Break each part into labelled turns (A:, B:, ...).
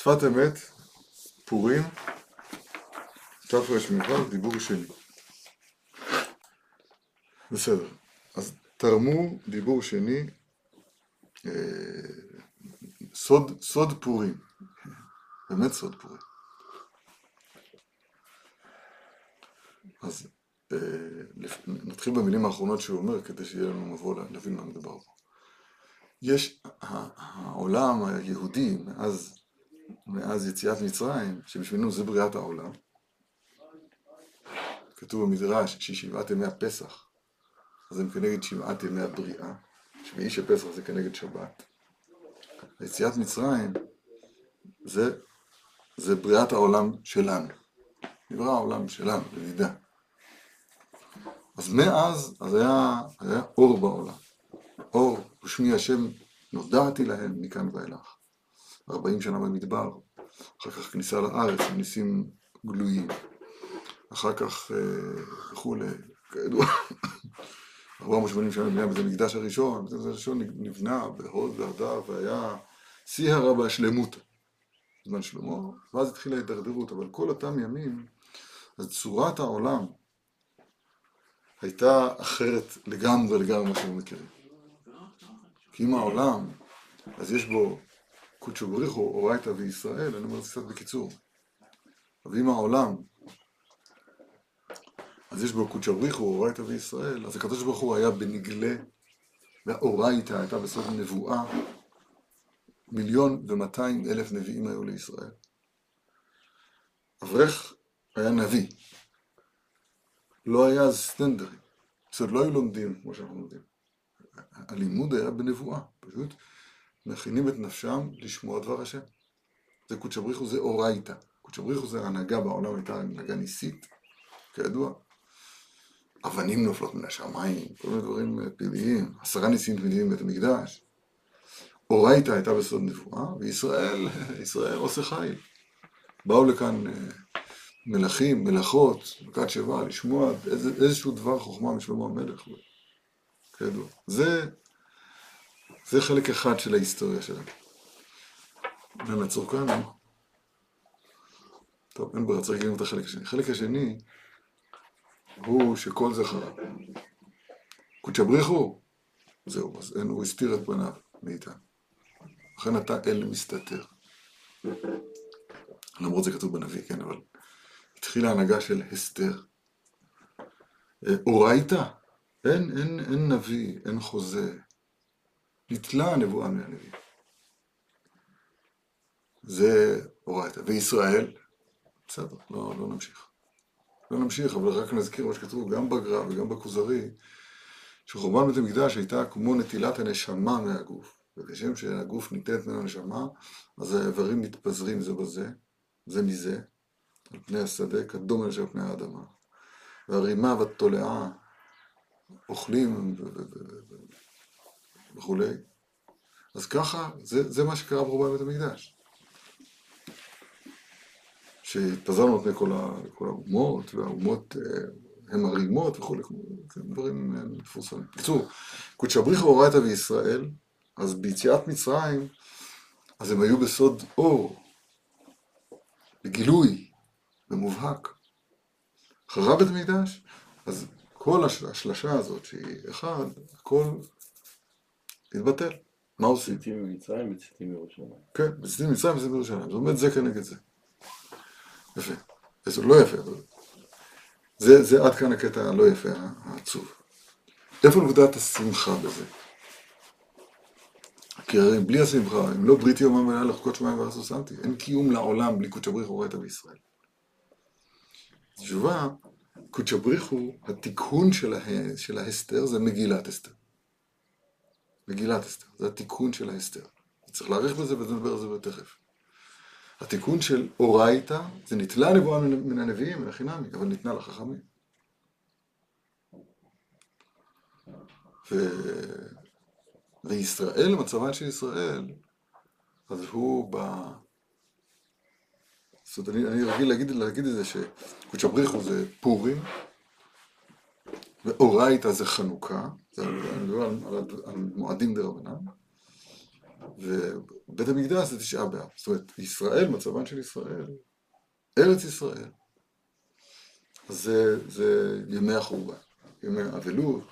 A: שפת אמת, פורים, תרמ"ו, דיבור שני. בסדר, אז תרמו דיבור שני, אה, סוד, סוד פורים, באמת סוד פורים. אז אה, נתחיל במילים האחרונות שהוא אומר, כדי שיהיה לנו מבוא להבין מה מדובר פה. יש, העולם היהודי, מאז, מאז יציאת מצרים, שבשבילנו זה בריאת העולם, כתוב במדרש ששבעת ימי הפסח, אז הם כנגד שבעת ימי הבריאה, שביעי של פסח זה כנגד שבת. יציאת מצרים זה, זה בריאת העולם שלנו. נברא העולם שלנו, למידה. אז מאז, אז היה, היה אור בעולם. אור ושמי השם נודעתי להם מכאן ואילך. ארבעים שנה במדבר, אחר כך כניסה לארץ, ניסים גלויים. אחר כך אה, וכולי, כידוע, 480 שנה בנייה בית המקדש הראשון, המקדש הראשון נבנה בהוד והדר והיה שיא הרע בהשלמות, זמן שלמה, ואז התחילה ההידרדרות, אבל כל אותם ימים, אז צורת העולם הייתה אחרת לגמרי לגמרי ממה שאנחנו מכירים. כי אם העולם, אז יש בו קודשו בריחו, אורייתא וישראל, אני אומר קצת בקיצור. אבל אם העולם אז יש בו קודשא בריחו, אורייתא וישראל, אז הקדוש ברוך הוא היה בנגלה, והאורייתא הייתה בסוף נבואה, מיליון ומאתיים אלף נביאים היו לישראל. אברך היה נביא, לא היה אז סטנדרים, זאת אומרת לא היו לומדים כמו שאנחנו לומדים. הלימוד היה בנבואה, פשוט מכינים את נפשם לשמוע דבר השם. זה קודשא בריחו זה אורייתא. קודשא בריחו זה הנהגה בעולם, הייתה הנהגה ניסית, כידוע. אבנים נופלות מן השמיים, כל מיני דברים פליליים, עשרה ניסים תמידיים בבית המקדש. אורייתא הייתה בסוד נבואה, וישראל, ישראל עושה חיל. באו לכאן אה, מלכים, מלאכות, מכת שבא, לשמוע איזשהו דבר חוכמה משלמה המלך, כידוע. זה, זה חלק אחד של ההיסטוריה שלנו. ונעצור כאן, טוב, אין ברירה, צריך להגיד את החלק השני. החלק השני, הוא שכל זה חרב. קודשא בריחו, זהו, אז אין, הוא הסתיר את פניו מאיתנו. לכן אתה אל מסתתר. למרות זה כתוב בנביא, כן, אבל התחילה הנהגה של הסתר. אה, אורייתא, אין, אין, אין נביא, אין חוזה. נתלה הנבואה מהנביא. זה אורייתא. וישראל, בסדר, לא, לא נמשיך. לא נמשיך, אבל רק נזכיר מה שכתוב גם בגר"א וגם בכוזרי, שחורבן בית המקדש הייתה כמו נטילת הנשמה מהגוף. וכשם שהגוף ניתנת מן הנשמה, אז האיברים מתפזרים זה בזה, זה מזה, על פני השדה, כדומה על פני האדמה. והרימה והתולעה אוכלים וכולי. אז ככה, זה, זה מה שקרה בחורבן בית המקדש. שהתפזרנו על כל, כל האומות, והאומות אה, הם הרימות וכולי, דברים אה, מפורסמים. בקיצור, קודשא בריחא אורייתא וישראל, אז ביציאת מצרים, אז הם היו בסוד אור, בגילוי, במובהק. חרב בית המקדש, אז כל השלשה הזאת שהיא אחד, הכל התבטל. מה עושים?
B: מציתים ממצרים, מציתים מירושלים.
A: כן, מציתים ממצרים, מציתים מירושלים. זאת אומרת, זה כנגד זה. יפה. זה לא יפה, אבל... זה, זה עד כאן הקטע הלא יפה, העצוב. איפה נקודת השמחה בזה? כי הרי בלי השמחה, אם לא בריתי יומם ולילה לחוקות שמיים וארץ לא שמתי, אין קיום לעולם בלי קודשא בריך הורית בישראל. תשובה, קודשא בריך הוא, התיקון של, ה... של ההסתר זה מגילת אסתר. מגילת אסתר, זה התיקון של ההסתר. צריך להעריך בזה ונדבר על זה תכף. התיקון של אורייתא, זה נתלה הנבואה מן הנביאים, מן החינמי, אבל ניתנה לחכמים. ו... וישראל, מצבן של ישראל, אז הוא ב... זאת אומרת, אני, אני רגיל להגיד, להגיד את זה שקודשא בריחו זה פורים, ואורייתא זה חנוכה, זה על, על, על, מועדים דה רבנן, ובית המקדש זה תשעה באב. זאת אומרת, ישראל, מצבן של ישראל, ארץ ישראל, זה, זה ימי החורבן, ימי האבלות,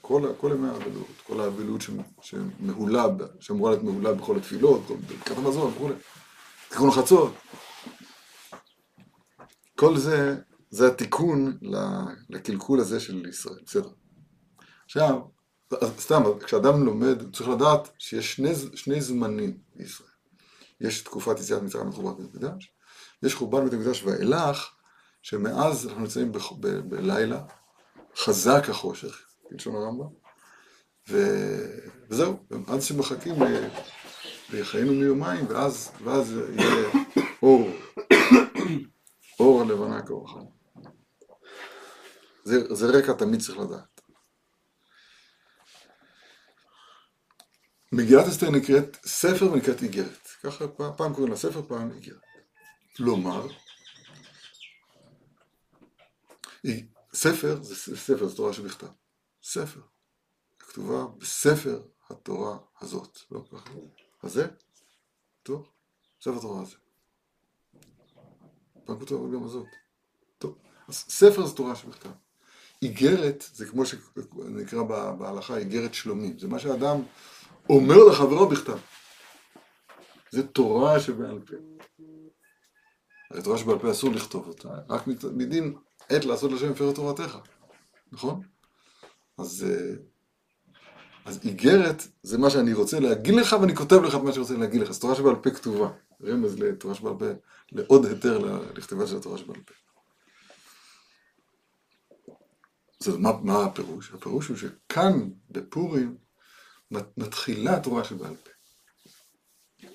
A: כל, כל ימי האבלות, כל האבלות שמהולה, שאמורה להיות מהולה בכל התפילות, ברכת המזון וכולי, תיקון החצות. כל זה, זה התיקון לקלקול הזה של ישראל, בסדר. עכשיו, סתם, כשאדם לומד, צריך לדעת שיש שני, שני זמנים בישראל. יש תקופת יציאת מצרים לחורבן בית המקדש, יש חורבן בית המקדש ואילך, שמאז אנחנו נמצאים בלילה, חזק החושך, בלשון הרמב"ם, ו... וזהו, עד שמחכים לחיינו מיומיים, ואז, ואז יהיה אור, אור הלבנה כאור החיים. זה, זה רקע תמיד צריך לדעת. מגילת אסתר נקראת ספר ונקראת איגרת. ככה פעם קוראים לה ספר, פעם איגרת. כלומר, ספר זה ספר, זה תורה שבכתב. ספר. כתובה בספר התורה הזאת. לא ככה. הזה? טוב. ספר התורה הזה. פעם כתוב גם הזאת. טוב. אז ספר זה תורה שבכתב. איגרת זה כמו שנקרא בהלכה איגרת שלומים. זה מה שאדם אומר לחברו בכתב. זה תורה שבעל פה. הרי תורה שבעל פה אסור לכתוב אותה, רק מדין עת לעשות לשם מפר תורתך, נכון? אז, אה, אז איגרת זה מה שאני רוצה להגיד לך ואני כותב לך את מה שאני רוצה להגיד לך. זו תורה שבעל פה כתובה. רמז לתורה שבעל פה, לעוד היתר לכתיבה של התורה שבעל פה. אז מה, מה הפירוש? הפירוש הוא שכאן בפורים מתחילה התורה שבעל פה.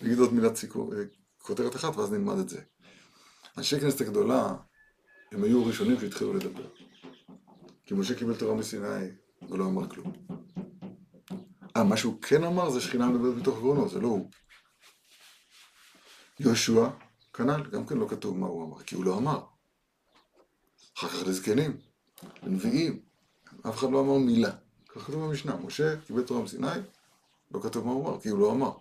A: נגיד עוד מילת סיכום, אה, כותרת אחת ואז נלמד את זה. אנשי כנסת הגדולה, הם היו הראשונים שהתחילו לדבר. כי משה קיבל תורה מסיני ולא אמר כלום. אה, מה שהוא כן אמר זה שכינה מדברת בתוך גרונו, זה לא הוא. יהושע, כנ"ל, גם כן לא כתוב מה הוא אמר, כי הוא לא אמר. אחר כך לזקנים, לנביאים, אף אחד לא אמר מילה. כך כתוב במשנה, משה קיבל תורה מסיני, לא כתוב מה הוא אמר, כי הוא לא אמר.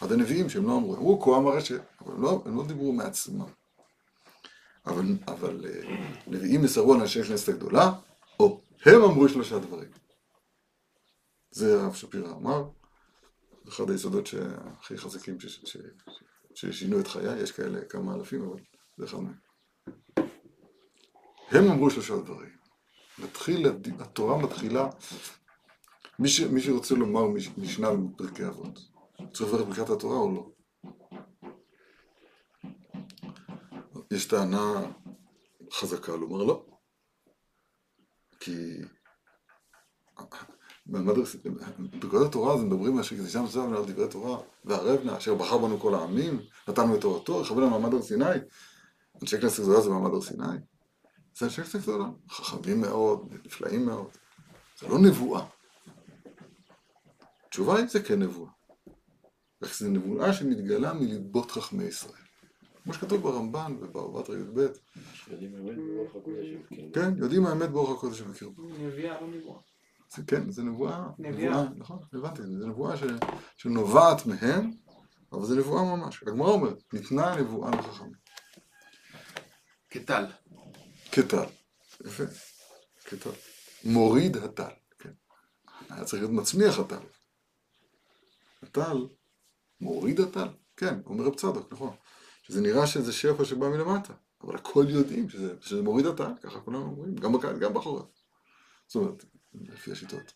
A: עד הנביאים שהם לא אמרו, אמרו כה אמר אשת, אבל לא, הם לא דיברו מעצמם. אבל, אבל אה, נביאים מסרו על אנשי כנסת הגדולה, או הם אמרו שלושה דברים. זה הרב שפירא אמר, אחד היסודות הכי חזקים ששינו את חיי, יש כאלה כמה אלפים, אבל זה אחד מהם. הם אמרו שלושה דברים. מתחיל, התורה מתחילה, מי, ש, מי שרוצה לומר משנה בפרקי אבות, צריך לברך ברכת התורה או לא? יש טענה חזקה לומר לא. כי בקודת התורה אז מדברים על שקדישם זמן על דברי תורה והרב נא אשר בחר בנו כל העמים, נתנו את תורתו, יכוון לנו מעמד הר סיני. אנשי כנסת גדולה זה מעמד הר סיני. זה אנשי כנסת גדולה, חכמים מאוד, נפלאים מאוד. זה לא נבואה. התשובה היא זה כן נבואה. איך זה נבואה שמתגלה מליבות חכמי ישראל. כמו שכתוב ברמב"ן ובערובת י"ב. כן, יודעים האמת באורח הקודש שבקרבו.
C: נביאה לא נבואה.
A: כן, זה נבואה, נבואה, נכון, הבנתי, זה נבואה שנובעת מהם, אבל זה נבואה ממש. הגמרא אומרת, ניתנה נבואה לחכמים.
C: כטל.
A: כטל, יפה, כטל. מוריד הטל, כן. היה צריך להיות מצמיח הטל. הטל, מוריד הטל, כן, אומר רב צדוק, נכון. שזה נראה שזה שפע שבא מלמטה, אבל הכל יודעים שזה, שזה מוריד הטל, ככה כולם אומרים, גם בקיץ, גם בחורף. זאת אומרת, לפי השיטות.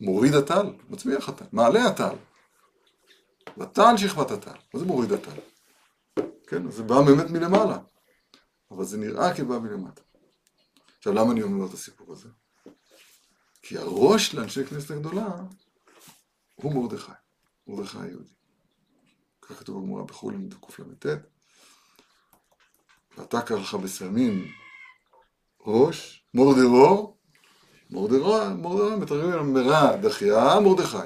A: מוריד הטל, מצמיח הטל, מעלה הטל. וטל שכבת הטל, מה זה מוריד הטל? כן, זה בא באמת מלמעלה, אבל זה נראה כבא מלמטה. עכשיו, למה אני אומר את הסיפור הזה? כי הראש לאנשי כנסת הגדולה הוא מרדכי, מרדכי היהודי. כך כתוב בגמרא בחולין קל"ט. ואתה ככה בסמים ראש, מורדרור, מורדרור, מורדרור, מתרגמים מרע דחייה, מרדכי.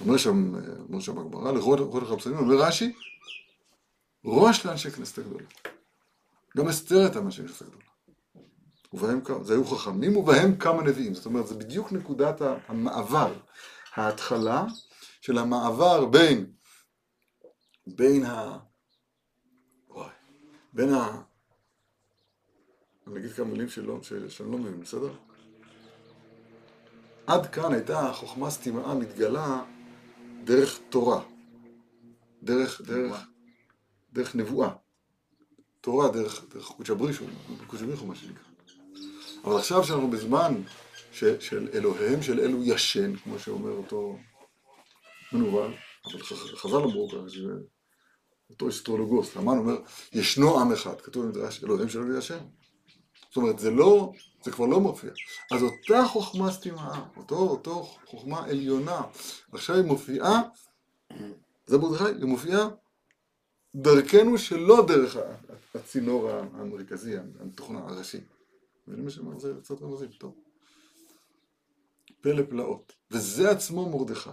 A: אומר שם, אומר שם בגמרא, לכל אחד בסמים, אומר רש"י, ראש לאנשי כנסת הגדולה. גם אסתר הייתה מאנשי כנסת הגדולה. ובהם זה היו חכמים ובהם כמה נביאים. זאת אומרת, זה בדיוק נקודת המעבר. ההתחלה של המעבר בין, בין ה... וואי, בין ה... אני אגיד כמה מילים שלא, שאני לא מבין, בסדר? עד כאן הייתה חוכמה סתימה מתגלה דרך תורה, דרך, דרך, דרך נבואה. תורה דרך, דרך קודשא בריחו, קודשא בריחו מה שנקרא. אבל עכשיו שאנחנו בזמן ש, של אלוהיהם של אלו ישן, כמו שאומר אותו מנוול, אבל חז"ל אמרו ככה, אותו אסטרולוגוס, המן אומר, ישנו עם אחד, כתוב במדרש, אלוהיהם של אלו ישן. זאת אומרת, זה לא, זה כבר לא מופיע. אז אותה חוכמה סתימה, אותו, אותו חוכמה עליונה, עכשיו היא מופיעה, זה מרדכי, היא מופיעה דרכנו שלא דרך הצינור המרכזי, התוכנה הראשי. מבינים מה? זה קצת רמזים, טוב. פלא פלאות. וזה עצמו מרדכי.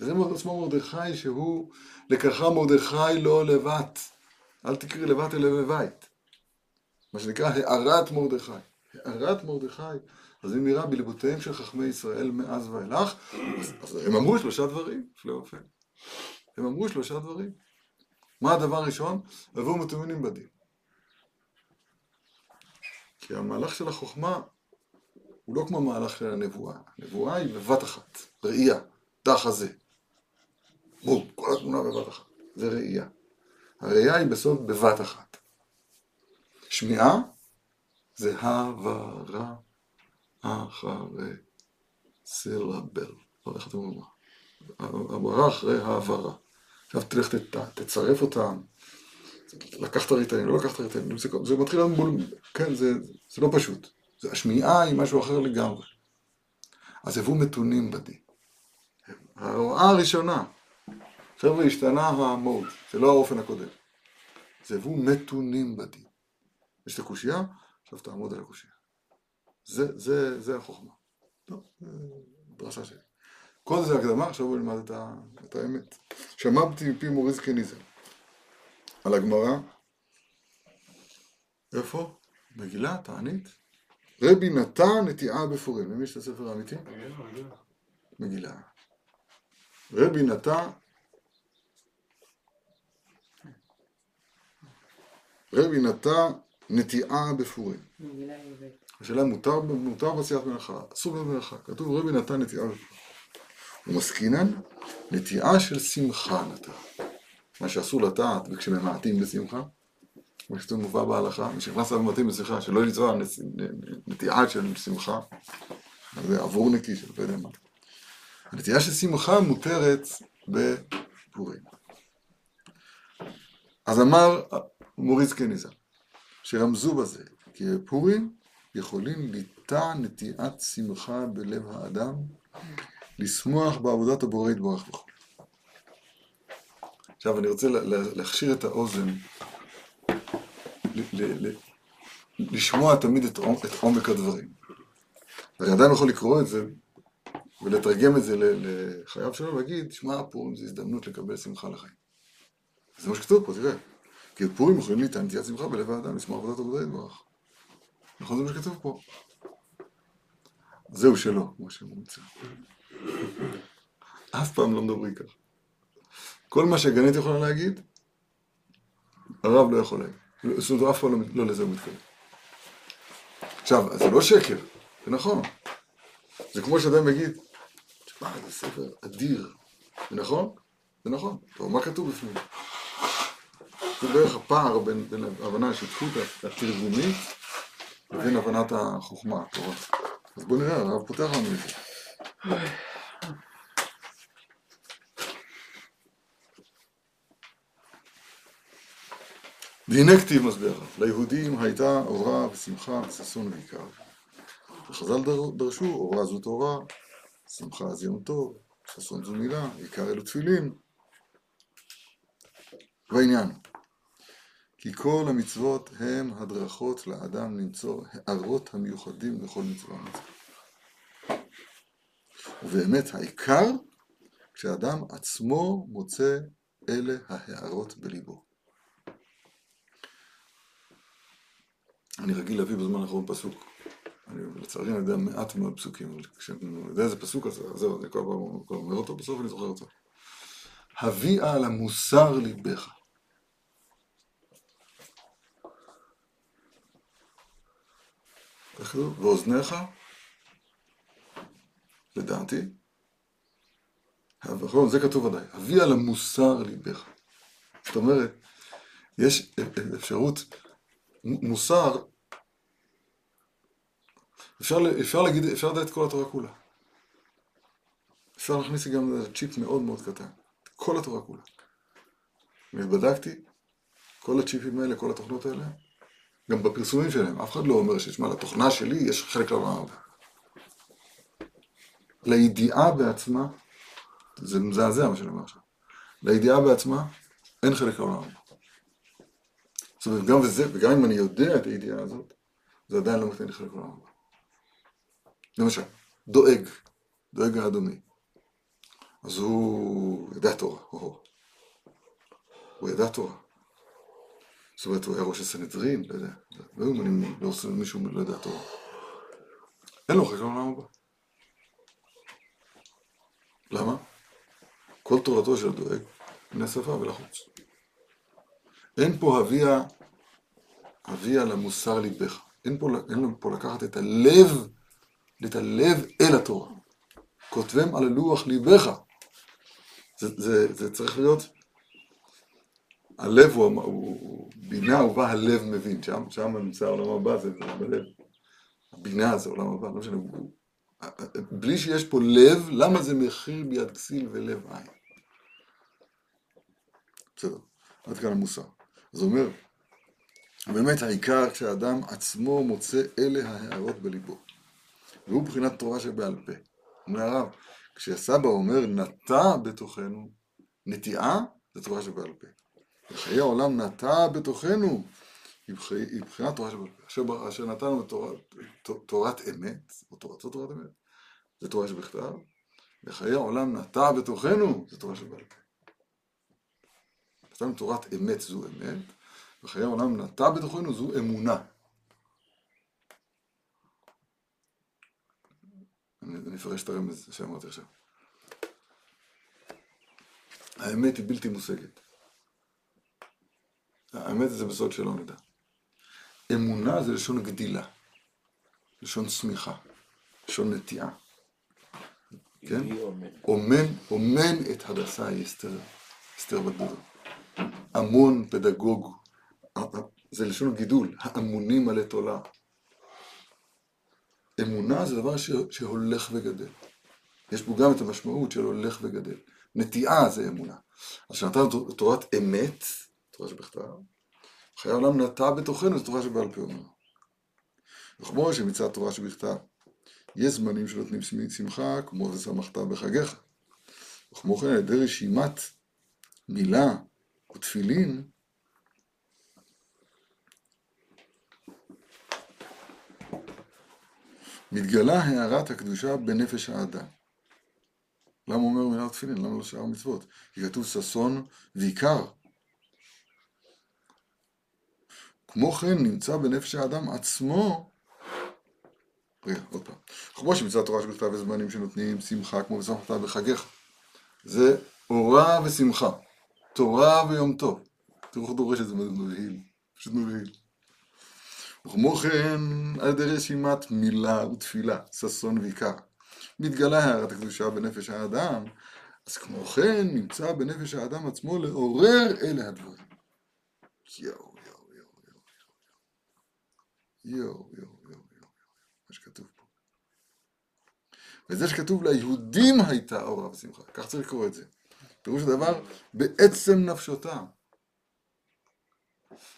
A: וזה עצמו מרדכי שהוא לקחה מרדכי לא לבט. אל תקראי לבט אלא בבית. מה שנקרא הארת מרדכי. הארת מרדכי, אז אם נראה בליבותיהם של חכמי ישראל מאז ואילך, אז, אז הם אמרו שלושה דברים, הפלא ופלא. הם אמרו שלושה דברים. מה הדבר הראשון? לבוא מתאמנים בדין. כי המהלך של החוכמה הוא לא כמו המהלך של הנבואה. הנבואה היא בבת אחת, ראייה, דח הזה. בום, כל התמונה בבת אחת. זה ראייה. הראייה היא בסוף בבת אחת. שמיעה זה הברה אחרי סילבל. לא איך אתם אומרים? הברה אחרי העברה. עכשיו תלך תצרף אותם, לקחת ריטלין, לא לקחת ריטלין, זה, זה מתחיל להיות מול, כן, זה, זה לא פשוט. זה, השמיעה היא משהו אחר לגמרי. אז הבאו מתונים בדין. ההוראה הראשונה, חבר'ה, השתנה המוד, זה לא האופן הקודם. זה הבאו מתונים בדין. יש את הקושייה, עכשיו תעמוד על הקושייה. זה, זה, זה החוכמה. טוב, דרשה שלי. כל זה הקדמה, עכשיו בואו נלמד את, ה, את האמת. שמעתי מפי מוריס קניזם על הגמרא, איפה? מגילה, תענית. רבי נתן נטיעה בפורים. למי יש את הספר האמיתי? מגילה. רבי נתן רבי נתן נטיעה בפורים. השאלה מותר, מותר בעשיית מלאכה, אסור במלאכה. כתוב רבי נתן נטיעה בפורים. ומסקינן נטיעה של שמחה נטע. מה שאסור לטעת וכשממעטים בשמחה, כמו שכתוב מובא בהלכה, מי שנכנס לממעטים בשמחה, שלא לזרוע נטיעה של שמחה, זה עבור נקי של לא יודע מה. הנטיעה של שמחה מותרת בפורים. אז אמר מוריס קניזה, שרמזו בזה, כי בפורים יכולים ליטע נטיעת שמחה בלב האדם לשמוח בעבודת הבורא יתברך וכו'. עכשיו אני רוצה להכשיר את האוזן, לשמוע תמיד את עומק הדברים. הרי אדם יכול לקרוא את זה ולתרגם את זה לחייו שלו ולהגיד, שמע, פורים זה הזדמנות לקבל שמחה לחיים. זה מה שכתוב פה, תראה. כי פורים יכולים ליטען נטיית שמחה בלב האדם, לשמוע עבודת עבודה יתברך. נכון זה מה שכתוב פה. זהו שלא, כמו שהוא מוצא. אף פעם לא מדברים ככה. כל מה שגנית יכולה להגיד, הרב לא יכול להגיד. זאת אומרת, אף פעם לא, לא לזה הוא מתכוון. עכשיו, זה לא שקר, זה נכון. זה כמו שאדם יגיד, תשמע, זה ספר אדיר. זה נכון? זה נכון. טוב, מה כתוב בפנים? זה בערך הפער בין, בין ההבנה השותפות התרגומית לבין הבנת החוכמה, התורה. אז בואו נראה, הרב פותח לנו את זה. והנה כתיב מסביר, ליהודים הייתה אורה ושמחה וששון ועיקר. וחז"ל דרשו, אורה זו תורה, שמחה זה יום טוב, ששון זו מילה, עיקר אלו תפילין. והעניין, כי כל המצוות הם הדרכות לאדם למצוא הערות המיוחדים לכל מצווה ומצווה. ובאמת העיקר, כשאדם עצמו מוצא אלה ההערות בליבו. אני רגיל להביא בזמן האחרון פסוק. אני לצערי אני יודע מעט מאוד פסוקים, אבל כשאני יודע איזה פסוק אז זהו, אני כל פעם אומר אותו, בסוף אני זוכר אותו. הביאה על המוסר ליבך. ואוזניך, לדעתי, נכון, זה כתוב ודאי, הביאה על המוסר ליבך. זאת אומרת, יש אפשרות, מוסר, אפשר, אפשר להגיד, אפשר לדעת כל התורה כולה. אפשר להכניס גם צ'יפ מאוד מאוד קטן, כל התורה כולה. ובדקתי, כל הצ'יפים האלה, כל התוכנות האלה, גם בפרסומים שלהם, אף אחד לא אומר ששמע, לתוכנה שלי יש חלק לעולם הבא. לידיעה בעצמה, זה מזעזע מה שאני אומר עכשיו, לידיעה בעצמה אין חלק לעולם. זאת אומרת, גם וזה, וגם אם אני יודע את הידיעה הזאת, זה עדיין לא נותן לי חלק לעולם. למשל, דואג, דואג האדומי. אז הוא ידע תורה, או, הוא ידע תורה. זאת אומרת, הוא היה ראש הסנהדרין, לא יודע, לא היו מונים, לא עושים מישהו לא יודע תורה. אין לו חלק לעולם הבא. למה? כל תורתו של דואג מן השפה ולחוץ. אין פה הביאה, הביאה למוסר ליבך. אין פה, אין פה לקחת את הלב, את הלב אל התורה. כותבם על לוח ליבך. זה, זה, זה צריך להיות, הלב הוא, הוא בינה ובה הלב מבין, שם, שם נמצא העולם הבא, זה, זה בלב. הבינה זה עולם הבא, לא משנה, הוא, בלי שיש פה לב, למה זה מחיר ביד כסיל ולב עין? בסדר, עד כאן המוסר. הוא אומר, באמת העיקר כשאדם עצמו מוצא אלה ההערות בליבו. והוא מבחינת תורה שבעל פה. אומר הרב, כשסבא אומר נטע בתוכנו, נטיעה זה תורה שבעל פה. וחיי העולם נטע בתוכנו, היא מבחינת תורה שבעל פה. אשר, נתנו תורת, תורת אמת, או תורתו תורת אמת, זה תורה שבכתב, וחיי העולם נטע בתוכנו, זה תורה שבעל פה. נתנו תורת אמת זו אמת, וחיי העולם נטע בתוכנו זו אמונה. אני אפרש את הרמז שאמרתי עכשיו. האמת היא בלתי מושגת. האמת זה בסוד שלא נדע. אמונה זה לשון גדילה, לשון צמיחה, לשון נטיעה. כן? אומן, אומן את הדסה אסתר, אסתר בת דודו. המון פדגוג, זה לשון גידול, האמונים על תולה. אמונה זה דבר שהולך וגדל. יש בו גם את המשמעות של הולך וגדל. נטיעה זה אמונה. אז כשנתנו תורת אמת, תורה שבכתב, חיי העולם נטע בתוכנו, זו תורה שבעל פה אומר. וכמו שמצד תורה שבכתב, יש זמנים שנותנים שמחה, כמו ושמחת בחגיך. וכמו כן על ידי רשימת מילה ותפילין, מתגלה הערת הקדושה בנפש האדם. למה אומר מילה ותפילין? למה לא שאר המצוות? כי כתוב ששון ועיקר. כמו כן נמצא בנפש האדם עצמו רגע, עוד פעם. כמו שמצוות תורה שבכתב וזמנים שנותנים שמחה כמו ושמחת בחגיך. זה אורה ושמחה. תורה ויום טוב. תראו איך דורש את זה מבהיל. פשוט מבהיל. וכמו כן, על ידי רשימת מילה ותפילה, ששון ועיקר. מתגלה הערת הקדושה בנפש האדם, אז כמו כן נמצא בנפש האדם עצמו לעורר אלה הדברים. יואו, יואו, יואו, יואו, יואו, מה שכתוב פה. וזה שכתוב ליהודים הייתה אורה ושמחה, כך צריך לקרוא את זה. פירוש הדבר, בעצם נפשותם.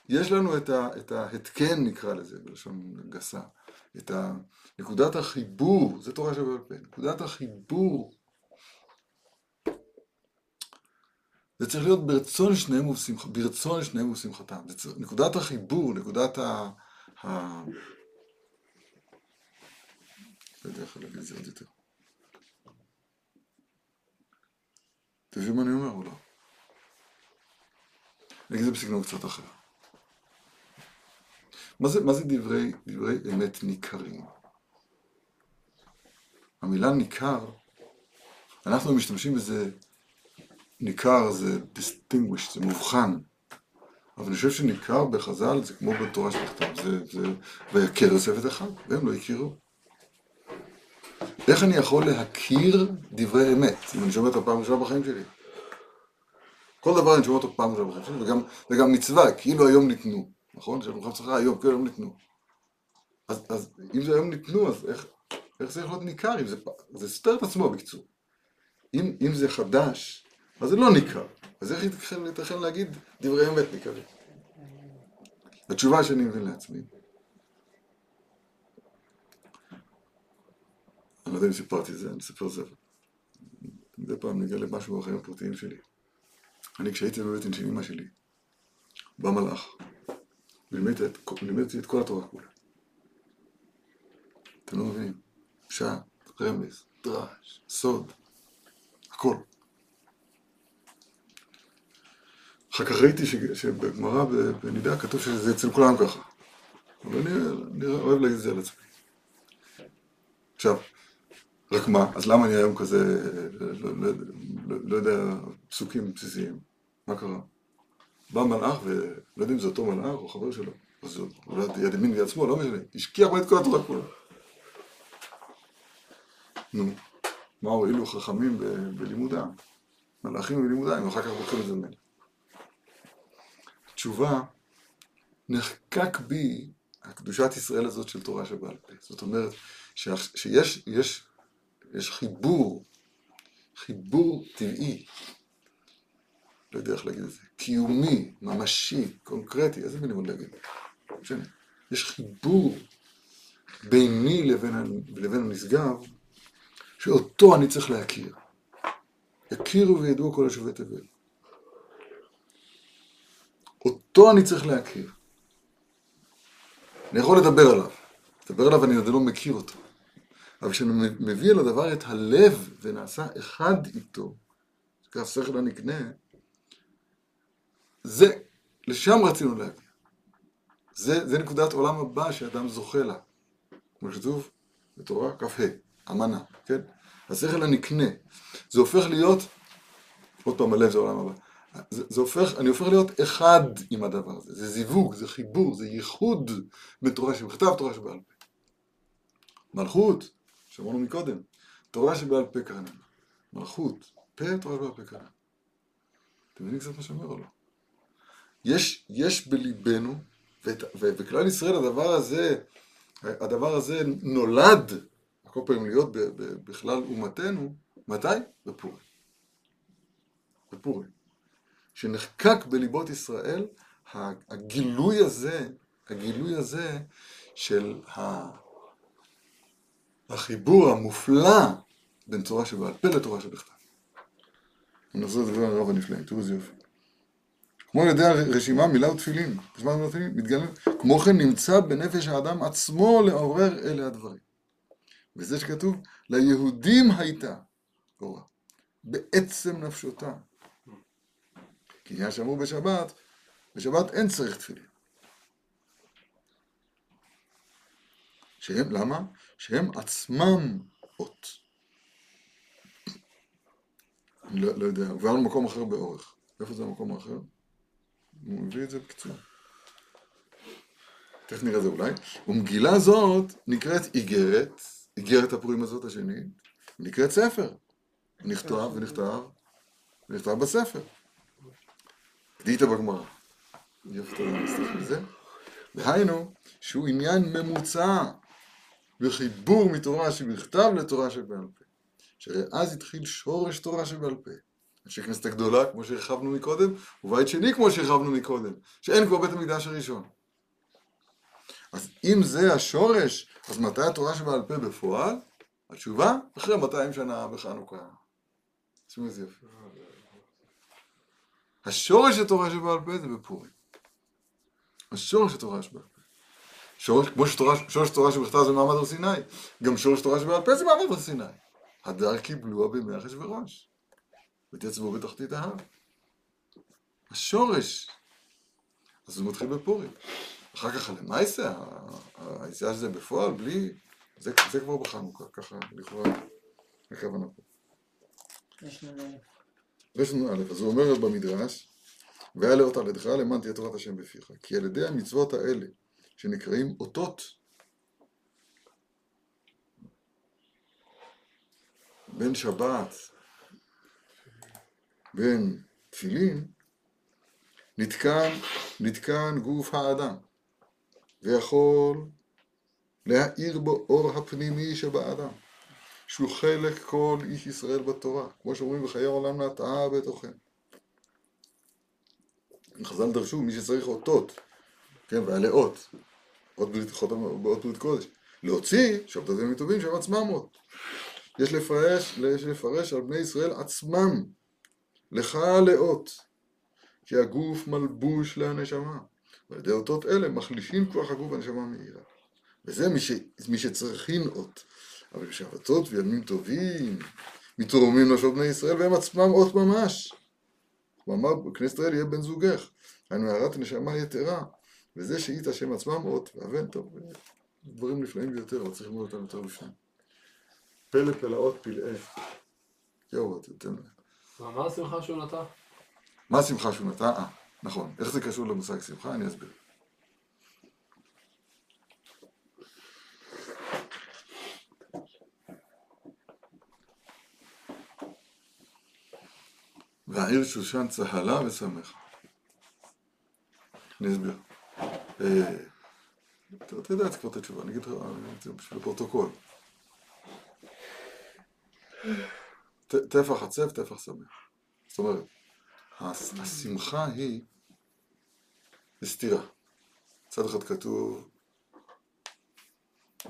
A: יש לנו את, ההתקן, נקרא לזה, בלשון גסה, את נקודת החיבור, זה תורה שבעל פה, נקודת החיבור. זה צריך להיות ברצון שניהם ובשמחה, ברצון שניהם ובשמחתם. נקודת החיבור, נקודת ה... ה... לא יודע איך להגיד את זה עוד יותר. אתם מבינים מה אני אומר או לא? אני אגיד את זה בסגנון קצת אחר. מה זה, מה זה דברי, דברי אמת ניכרים? המילה ניכר, אנחנו משתמשים בזה ניכר זה distinguished, זה מובחן. אבל אני חושב שניכר בחז"ל זה כמו בתורה שבכתב, זה, זה, ויכר יוסף את אחד, והם לא הכירו. איך אני יכול להכיר דברי אמת, אם אני שומע אותו פעם ראשונה בחיים שלי? כל דבר אני שומע אותו פעם ראשונה בחיים שלי, וגם, וגם מצווה, כאילו היום ניתנו, נכון? שאני מוכן צריכה היום, כאילו היום ניתנו. אז, אז אם זה היום ניתנו, אז איך, איך זה יכול להיות ניכר? אם זה, זה סותר את עצמו בקיצור. אם, אם זה חדש, אז זה לא ניכר. אז איך ייתכן להגיד דברי אמת ניכרים? התשובה שאני מבין לעצמי, אני לא יודע אם סיפרתי את זה, אני אספר זה. מדי פעם נגלה משהו בחיים הפרטיים שלי. אני כשהייתי בבטן של אמא שלי, בא מלאך, ולימדתי את כל התורה כולה. אתם לא מבינים? פשט, רמז, דרש, סוד, הכל. אחר כך ראיתי שבגמרא בנידה כתוב שזה אצל כולם ככה. אבל אני, אני אוהב להגיד את זה על עצמי. עכשיו, רק מה, אז למה אני היום כזה, לא, לא, לא, לא יודע, פסוקים בסיסיים? מה קרה? בא מלאך, ולא יודע אם זה אותו מלאך או חבר שלו, אז אולי יד ימין ויד שמאל, לא משנה, השקיע בו את כל התורה כולה. נו, מה הועילו חכמים בלימודם? מלאכים בלימודם, אחר כך לוקחים את זה ממנו. התשובה, נחקק בי הקדושת ישראל הזאת של תורה שבעל פה. זאת אומרת, שיש יש, יש חיבור, חיבור טבעי, לא יודע איך להגיד את זה, קיומי, ממשי, קונקרטי, איזה מילים עוד להגיד? יש חיבור ביני לבין, לבין הנשגב, שאותו אני צריך להכיר. יכירו וידעו כל השופט תבל. אותו אני צריך להכיר. אני יכול לדבר עליו. לדבר עליו אני עדיין לא מכיר אותו. אבל כשאני מביא אל הדבר את הלב ונעשה אחד איתו, כך שכל הנקנה, זה, לשם רצינו להגיע. זה, זה נקודת עולם הבא שאדם זוכה לה. כמו שכתוב בתורה כ"ה, אמנה, כן? השכל הנקנה. זה הופך להיות, עוד פעם הלב זה עולם הבא. זה, זה הופך, אני הופך להיות אחד עם הדבר הזה. זה זיווג, זה חיבור, זה ייחוד בתורה שבכתב, תורה שבעל פה. מלכות, שאמרנו מקודם, תורה שבעל פה כאן. מלכות, פה תורה שבעל פה כאן. אתם מבינים קצת מה שאומר או לא? יש, יש בליבנו, וכלל ישראל הדבר הזה, הדבר הזה נולד, כל פעמים להיות בכלל אומתנו, מתי? בפורים. בפורים. שנחקק בליבות ישראל הגילוי הזה, הגילוי הזה של החיבור המופלא בין תורה שבעל פה לתורה שבכתב. אני נחזור לדבר על הרב הנפלאים, תראו איזה יופי. כמו על ידי הרשימה מילה ותפילין, בזמן ותפילין, מתגלם, כמו כן נמצא בנפש האדם עצמו לעורר אלה הדברים. וזה שכתוב, ליהודים הייתה אורה, בעצם נפשותם. כי עניין שאמרו בשבת, בשבת אין צריך תפילין. שהם, למה? שהם עצמם אות. אני לא, לא יודע, כבר למקום אחר באורך. איפה זה המקום האחר? הוא מביא את זה בקיצור. תכף נראה את זה אולי. ומגילה זאת נקראת איגרת, איגרת הפורים הזאת השנית, נקראת ספר. נכתב ונכתב, ונכתב בספר. קדיתא בגמרא. יופי, תודה, נסתכל בזה. והיינו, שהוא עניין ממוצע וחיבור מתורה שבכתב לתורה שבעל פה. שהרי אז התחיל שורש תורה שבעל פה. אנשי כנסת הגדולה, כמו שהרחבנו מקודם, ובית שני, כמו שהרחבנו מקודם, שאין כבר בית המקדש הראשון. אז אם זה השורש, אז מתי התורה שבעל פה בפועל? התשובה, אחרי 200 שנה בחנוכה. תשמעו איזה יופי. השורש התורה שבעל פה זה בפורים. השורש התורה שבעל פה. שורש, כמו שורש תורה שבכתב זה מעמד הר סיני, גם שורש תורה שבעל פה זה מעמד הר סיני. הדר קיבלוה בימי אחשוורוש, ותייצבו בתחתית ההר. השורש. אז הוא מתחיל בפורים. אחר כך למעשה, היציאה של זה בפועל, בלי... זה, זה כבר בחנוכה, ככה לכאורה הכוונה פה. רשת א', אז הוא אומר במדרש, והיה לאות על ידך למען תהיה תורת השם בפיך. כי על ידי המצוות האלה, שנקראים אותות, בין שבת, בין תפילין, נתקן, נתקן גוף האדם, ויכול להאיר בו אור הפנימי שבאדם, שהוא חלק כל איש ישראל בתורה, כמו שאומרים בחיי העולם נטעה בתוכם. חז"ל דרשו, מי שצריך אותות, כן, ועלי אות, אות ברית, קודש, להוציא שבתותיהם טובים שהם עצמם אות. יש לפרש, יש לפרש על בני ישראל עצמם, לך לאות, כי הגוף מלבוש להנשמה, ועל ידי אותות אלה מחלישים כוח הגוף והנשמה מהירה. וזה מי, ש, מי שצריכין אות. אבל בשבתות וימים טובים, מתרוממים נשות בני ישראל והם עצמם אות ממש. הוא אמר, בכנסת ישראל יהיה בן זוגך, היינו הערת נשמה יתרה, וזה שהיית השם עצמם אות, ואבן טוב, דברים נפלאים ביותר, אבל צריך ללמוד אותם יותר בפנים. פלא פלאות פלאי. יואו, אתה לי.
C: מה השמחה שהוא נטע?
A: מה השמחה שהוא נטע? אה, נכון. איך זה קשור למושג שמחה? אני אסביר. והעיר שושן צהלה ושמחה. אני אסביר. אה, אתה יודע כבר את התשובה, אני אגיד לך, בשביל הפרוטוקול. טפח עצב, טפח שמח. זאת אומרת, השמחה היא בסתירה. מצד אחד כתוב,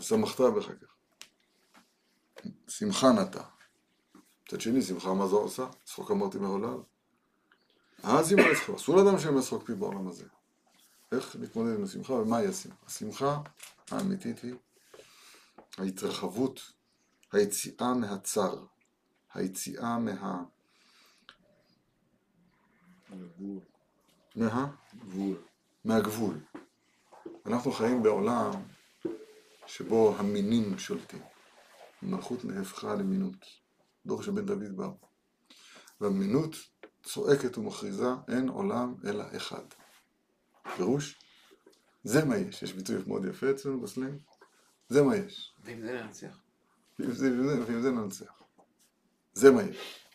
A: שמחת ואחר. שמחה נטע. מצד שני, שמחה מה זו עושה? צחוק אמרתי מהעולם. אז אם לא יצחוק, אסור לאדם שהם יצחוק פי בעולם הזה. איך להתמודד עם השמחה ומהי השמחה? השמחה האמיתית היא ההתרחבות, היציאה מהצר, היציאה מה... מה?
B: גבול.
A: מהגבול. אנחנו חיים בעולם שבו המינים שולטים. מלכות נהפכה למינות. דור שבן דוד בא. והמינות צועקת ומכריזה אין עולם אלא אחד. פירוש? זה מה יש. יש ביטוי מאוד יפה אצלנו בסלנג. זה מה יש.
C: ועם זה ננצח.
A: ועם זה, ועם זה, ועם זה ננצח. זה מה יש.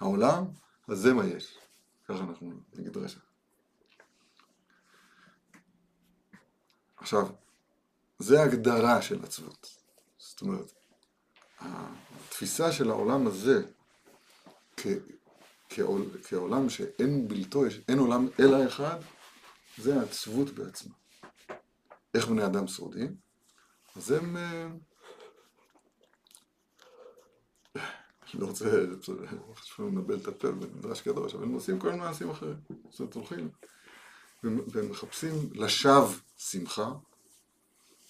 A: העולם, אז זה מה יש. ככה אנחנו נגיד רשע. עכשיו, זה הגדרה של עצבות. זאת אומרת, התפיסה של העולם הזה כ, כעול, כעולם שאין בלתו, אין עולם אלא אחד, זה העצבות בעצמה. איך בני אדם שורדים? אז הם... אה, אני לא רוצה, חשוב לנבל את הפה במדרש קדוש, אבל הם עושים כל מיני מעשים אחרים. זאת אומרת, הולכים והם מחפשים לשווא שמחה,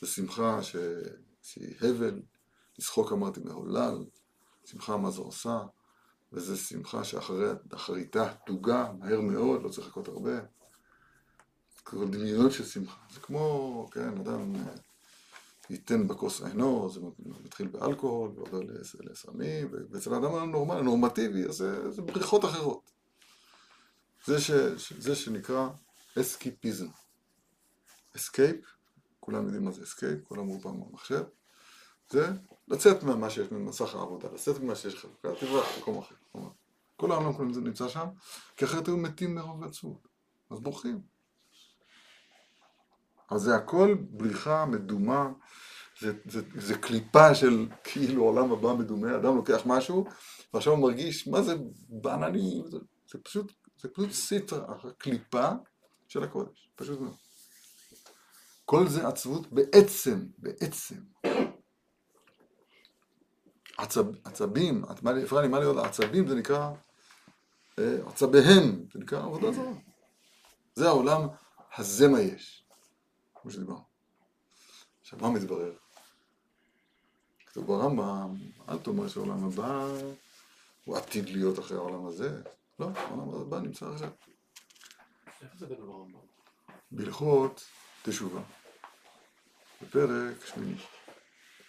A: זו שמחה. שהיא הבל, לשחוק אמרתי מהולל, שמחה מה זה עושה, וזו שמחה שאחריתה תוגה, מהר מאוד, לא צריך לחכות הרבה. כל דמיונות של שמחה. זה כמו, כן, אדם ייתן בכוס עינו, זה מתחיל באלכוהול, ועובר לסמים, ואצל האדם הנורמלי, הנורמטיבי, אז זה, זה בריחות אחרות. זה, ש, זה שנקרא אסקיפיזם. escape, כולם יודעים מה זה escape, כולם אמרו פעם במחשב, זה לצאת ממה שיש ממסך העבודה, לצאת ממה שיש חלוקה, תברח במקום אחר. כל העולם כולם זה נמצא שם, כי אחרת היו מתים מרוב עצבות. אז בורחים. אז זה הכל בריחה מדומה, זה, זה, זה קליפה של כאילו עולם הבא מדומה, אדם לוקח משהו, ועכשיו הוא מרגיש, מה זה בעננים, זה, זה פשוט, זה פשוט סיטרה, קליפה של הקודש, פשוט מאוד. כל זה עצבות בעצם, בעצם. עצב, עצבים, לי מה להיות עצבים זה נקרא אה, עצביהם, זה נקרא עבודה זרה. זה העולם, הזה מה יש, כמו שדיברנו. עכשיו מה מתברר? כתוב ברמב"ם, אל תאמר שהעולם הבא הוא עתיד להיות אחרי העולם הזה. לא, העולם הבא נמצא עכשיו.
C: איפה זה כתוב ברמב"ם?
A: בהלכות תשובה, בפרק שמיני,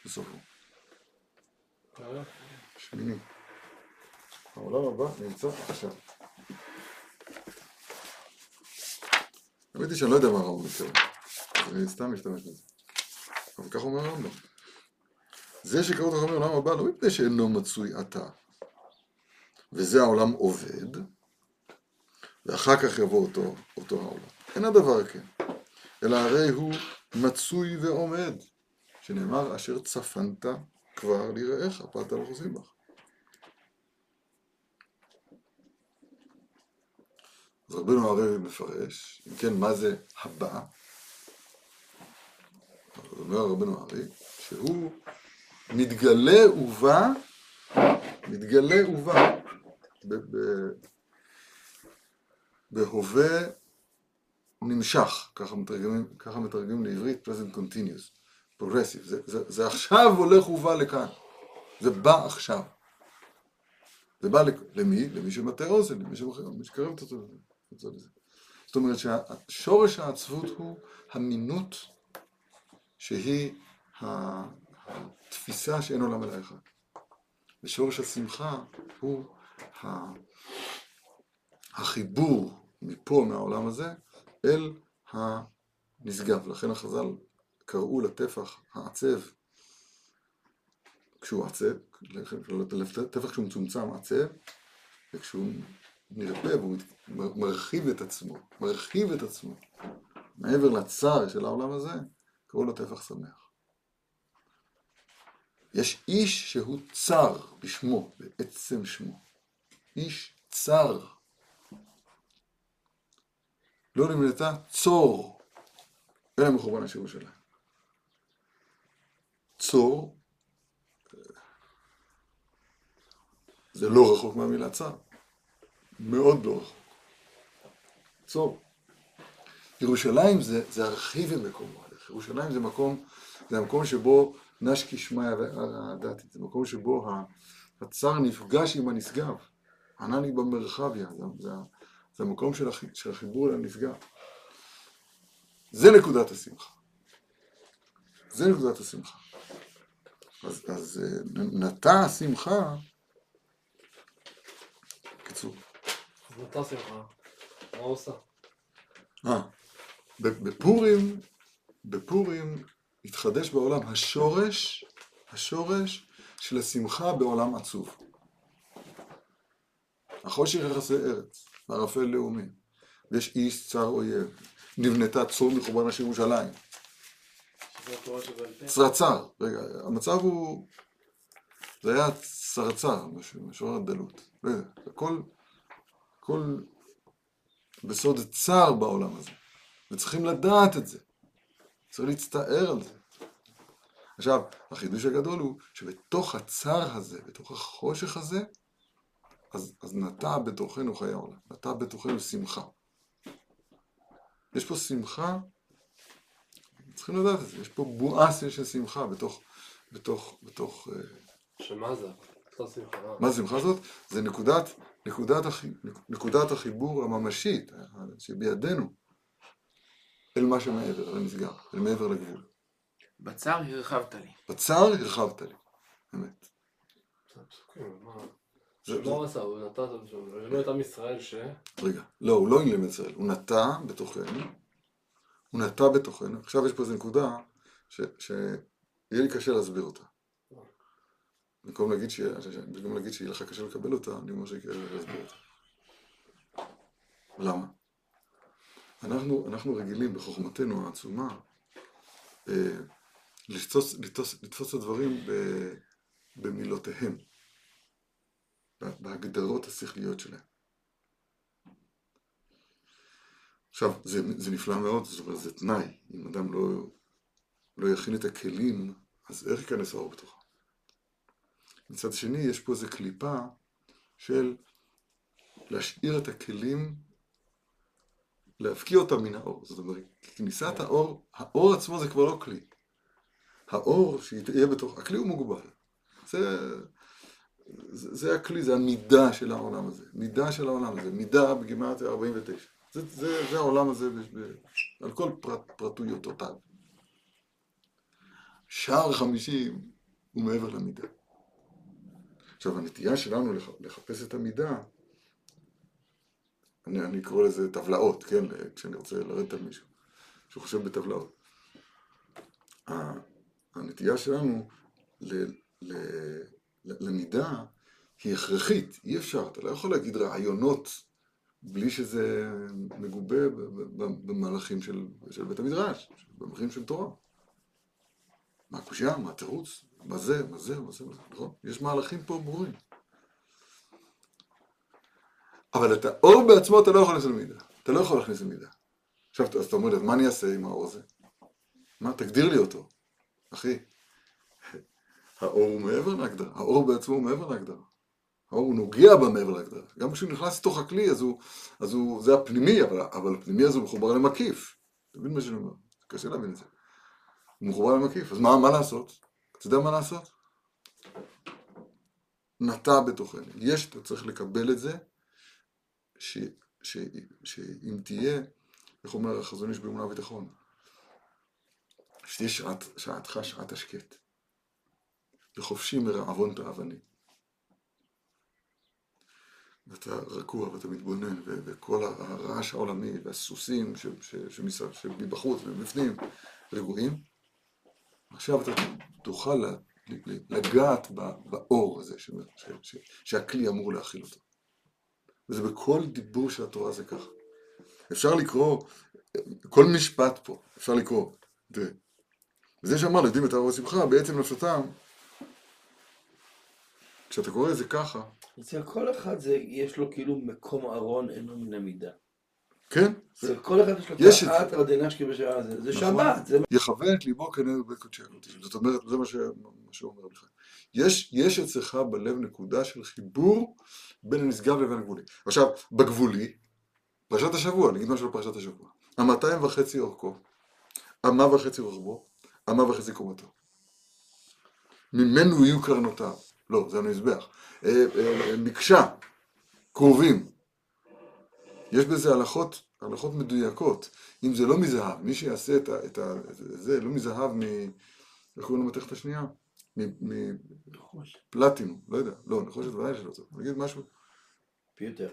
A: בסופו. שמיני. העולם הבא נמצא עכשיו. האמת היא שאני לא יודע מה הרמב"ם מתכוון, אני סתם משתמש בזה. אבל כך אומר הרמב"ם. זה שקראו את החומר לעולם הבא לא מפני שאינו מצוי עתה, וזה העולם עובד, ואחר כך יבוא אותו, אותו העולם. אין הדבר כן, אלא הרי הוא מצוי ועומד, שנאמר אשר צפנת כבר ליראיך, פת על חוזים בך. אז רבנו הרי מפרש, אם כן, מה זה הבא? אומר רבנו הרי, שהוא מתגלה ובא, מתגלה ובא, ב- ב- בהווה נמשך, ככה מתרגמים, ככה מתרגמים לעברית present continuous, progressive, זה, זה, זה עכשיו הולך ובא לכאן, זה בא עכשיו. זה בא למי? למי שמטה אוזן, למי שקרב את אותו לזה. זאת אומרת ששורש העצבות הוא המינות שהיא התפיסה שאין עולם אלא אחד. ושורש השמחה הוא החיבור מפה, מהעולם הזה, אל הנשגב. לכן החז"ל קראו לטפח העצב, כשהוא עצב, לטפח כשהוא מצומצם עצב, וכשהוא נרפא והוא מרחיב את עצמו, מרחיב את עצמו, מעבר לצער של העולם הזה, קראו לו טפח שמח. יש איש שהוא צר בשמו, בעצם שמו. איש צר. לא נמנתה צור, אלא מחורבן השיר ירושלים. צור, זה לא רחוק מהמילה צר. מאוד לא רחוק. צור. ירושלים זה, זה הרחיב במקומו. ירושלים זה מקום, זה המקום שבו נשקי שמיא והדתית, זה מקום שבו הצר נפגש עם הנשגב. ענני במרחביה, זה, זה, זה המקום של, הח, של החיבור לנשגב. זה נקודת השמחה. זה נקודת השמחה. אז, אז אה, נטע השמחה, בקיצור,
C: אז נתן שמחה. מה הוא עושה?
A: אה, בפורים, בפורים התחדש בעולם השורש, השורש של השמחה בעולם עצוב. החושך יחסי ארץ, וערפל לאומים, ויש איש צר אויב, נבנתה צור מחורבן השיר ירושלים,
C: שזה התורה שבעל פה.
A: צרצר, רגע, המצב הוא, זה היה צרצר, משורר הדלות, הכל, הכל בסוד צר בעולם הזה, וצריכים לדעת את זה, צריך להצטער על זה. עכשיו, החידוש הגדול הוא שבתוך הצר הזה, בתוך החושך הזה, אז, אז נטע בתוכנו חיי העולם, נטע בתוכנו שמחה. יש פה שמחה, צריכים לדעת את זה, יש פה בועה של שמחה בתוך, בתוך, בתוך, אה,
C: שמה זה? נתן שמחה. אה.
A: מה זה שמחה זאת? זה נקודת, נקודת, נקודת החיבור הממשית שבידינו אל מה שמעבר, אל הנשגב, אל מעבר לגבול.
D: בצר הרחבת לי.
A: בצר הרחבת לי, אמת.
C: מה? הוא עשה? הוא נתן את עם ישראל ש...
A: רגע, לא, הוא לא אילם ישראל, הוא נטע בתוכנו, הוא נטע בתוכנו, עכשיו יש פה איזו נקודה ש- שיהיה לי קשה להסביר אותה. במקום להגיד שיהיה במקום להגיד שיהיה לך קשה לקבל אותה, אני אומר שיהיה קשה להסביר אותה. למה? אנחנו, אנחנו רגילים בחוכמתנו העצומה אה, לתפוס, לתפוס, לתפוס את הדברים ב, במילותיהם, בהגדרות השכליות שלהם. עכשיו, זה, זה נפלא מאוד, זאת אומרת, זה תנאי. אם אדם לא, לא יכין את הכלים, אז איך ייכנס האור בתוכו? מצד שני, יש פה איזו קליפה של להשאיר את הכלים, להפקיע אותם מן האור. זאת אומרת, כניסת האור, האור עצמו זה כבר לא כלי. האור שיהיה בתוך, הכלי הוא מוגבל. זה, זה, זה הכלי, זה המידה של העולם הזה. מידה של העולם הזה. מידה בגימטריה 49. זה, זה, זה העולם הזה ב, ב, על כל פרט, פרטויותיו. שער חמישים הוא מעבר למידה. עכשיו, הנטייה שלנו לח- לחפש את המידה, אני, אני קורא לזה טבלאות, כן? כשאני רוצה לרדת על מישהו שחושב בטבלאות. הנטייה שלנו ל, ל, למידה היא הכרחית, אי אפשר, אתה לא יכול להגיד רעיונות בלי שזה מגובה במהלכים של, של בית המדרש, במהלכים של תורה. מה הקושייה, מה התירוץ, מה זה, מה זה, מה זה, מה זה, נכון? יש מהלכים פה ברורים. אבל את האור בעצמו אתה לא יכול להכניס למידה. אתה לא יכול להכניס למידה. עכשיו, אז אתה אומר מה אני אעשה עם האור הזה? מה, תגדיר לי אותו. אחי, האור הוא מעבר להגדרה. האור בעצמו הוא מעבר להגדרה. הוא נוגע בה מעבר להגדרה. גם כשהוא נכנס לתוך הכלי, אז הוא, אז הוא, זה הפנימי, אבל, אבל הפנימי הזה הוא מחובר למקיף. אתה מבין מה שאני אומר? קשה להבין את זה. הוא מחובר למקיף. אז מה, מה לעשות? אתה יודע מה לעשות? נטע בתוכנו. יש, אתה צריך לקבל את זה, שאם תהיה, איך אומר החזון איש באמונה וביטחון, שתהיה שעת, שעתך שעת השקט. וחופשי מרעבון תאווני. ואתה רגוע ואתה מתבונן, וכל הרעש העולמי והסוסים שמבחוץ ומבפנים רגועים. עכשיו אתה תוכל לגעת באור הזה ש- ש- ש- שהכלי אמור להכיל אותו. וזה בכל דיבור של התורה זה ככה. אפשר לקרוא, כל משפט פה, אפשר לקרוא, תראה. וזה שאמר ליהודים את האור השמחה, בעצם נפשותם, כשאתה קורא את זה ככה,
B: אצל כל אחד זה, יש לו כאילו מקום ארון אינו מן המידה.
A: כן,
B: אצל כל אחד יש לו
A: יש את זה.
B: תרעת רדנשקי בשעה זה, זה
A: נכון.
B: שבת, זה
A: יכוון את ליבו כנגד בית הקודשים. זאת אומרת, זה מה, ש... מה שהוא אומר לך. יש, יש אצלך בלב נקודה של חיבור בין הנשגב לבין הגבולי. עכשיו, בגבולי, פרשת השבוע, נגיד משהו על פרשת השבוע. המאתיים וחצי אורכו, אמה וחצי רוחבו, אמה וחצי קומתו. ממנו יהיו קרנותיו. לא, זה המזבח. אה, אה, מקשה, קרובים. יש בזה הלכות, הלכות מדויקות. אם זה לא מזהב, מי שיעשה את, ה, את, ה, זה, לא מזהב מ... איך קוראים למתכת השנייה? מפלטינום, לא יודע. לא, נחושת ודאי שלא טוב. נגיד משהו?
B: פיוטר.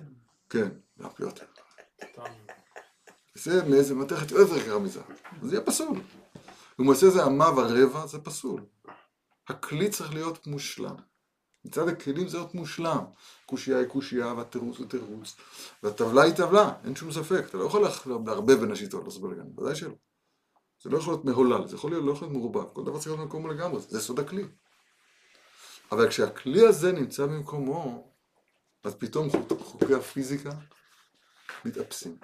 A: כן, לא, פיוטר. זה מאיזה מתכת יותר יקרה מזהב. זה יהיה פסול. אם הוא עושה איזה אמה ורבע, זה פסול. הכלי צריך להיות מושלם. מצד הכלים זה להיות מושלם. קושייה היא קושייה, והתירוץ הוא תירוץ, והטבלה היא טבלה, אין שום ספק. אתה לא יכול לערבב בין השיטות, לעשות בלגן, ודאי שלא. זה לא יכול להיות מהולל, זה יכול להיות, לא יכול להיות מעורבב, כל דבר צריך להיות במקומו לגמרי, זה סוד הכלי. אבל כשהכלי הזה נמצא במקומו, אז פתאום חוק- חוקי הפיזיקה מתאפסים.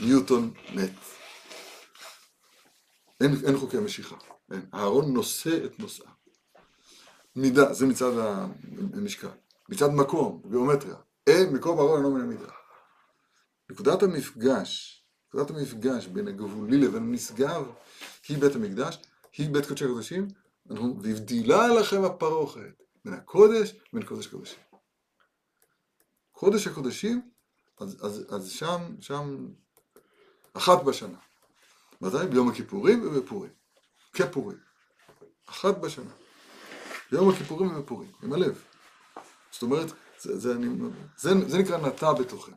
A: ניוטון מת. אין, אין חוקי משיכה, אין. הארון נושא את נושאה. מידה, זה מצד המשקל. מצד מקום, גיאומטריה. אין, מקום ארון אינו מן המידה. נקודת המפגש, נקודת המפגש בין הגבולי לבין הנשגב, היא בית המקדש, היא בית קודשי הקודשים, והבדילה לכם הפרוכת בין הקודש ובין קודש הקודשים. קודש הקודשים, אז, אז, אז שם, שם, אחת בשנה. מתי? ביום הכיפורים ובפורים. כפורים. אחת בשנה. ביום הכיפורים ובפורים, עם הלב. זאת אומרת, זה, זה, אני, זה, זה נקרא נטע בתוכנו.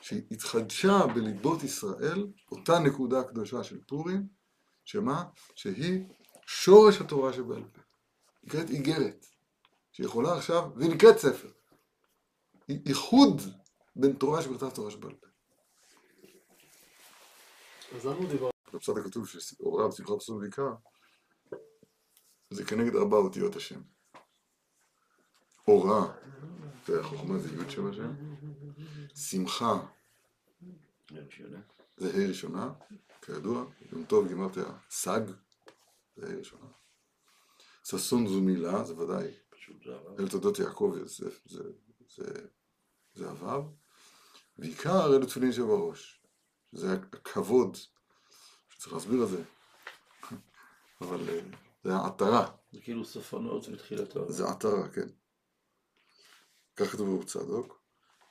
A: שהתחדשה בליבות ישראל אותה נקודה קדושה של פורים, שמה? שהיא שורש התורה שבעל פה. נקראת איגרת, שיכולה עכשיו, והיא נקראת ספר. היא איחוד בין תורה שבכתב תורה שבעל פה.
C: אז למה הוא דיבר?
A: בפסק הכתוב שהוראה בשמחה פסול ועיקר, זה כנגד ארבע אותיות השם. אורה, זה החוכמה, זה י' שם השם. שמחה, זה ה' ראשונה, כידוע, יום טוב גימרתי סג, זה ה' ראשונה. ששון זו מילה, זה ודאי,
B: זה עבר.
A: אל תולדות יעקב זה, זה, זה, זה הוו, ועיקר אלו תפילין שבראש, שזה הכבוד, שצריך להסביר את זה, אבל אה, זה העטרה,
B: זה כאילו סופנות בתחילתו.
A: זה עטרה, כן. כך כתוב צדוק,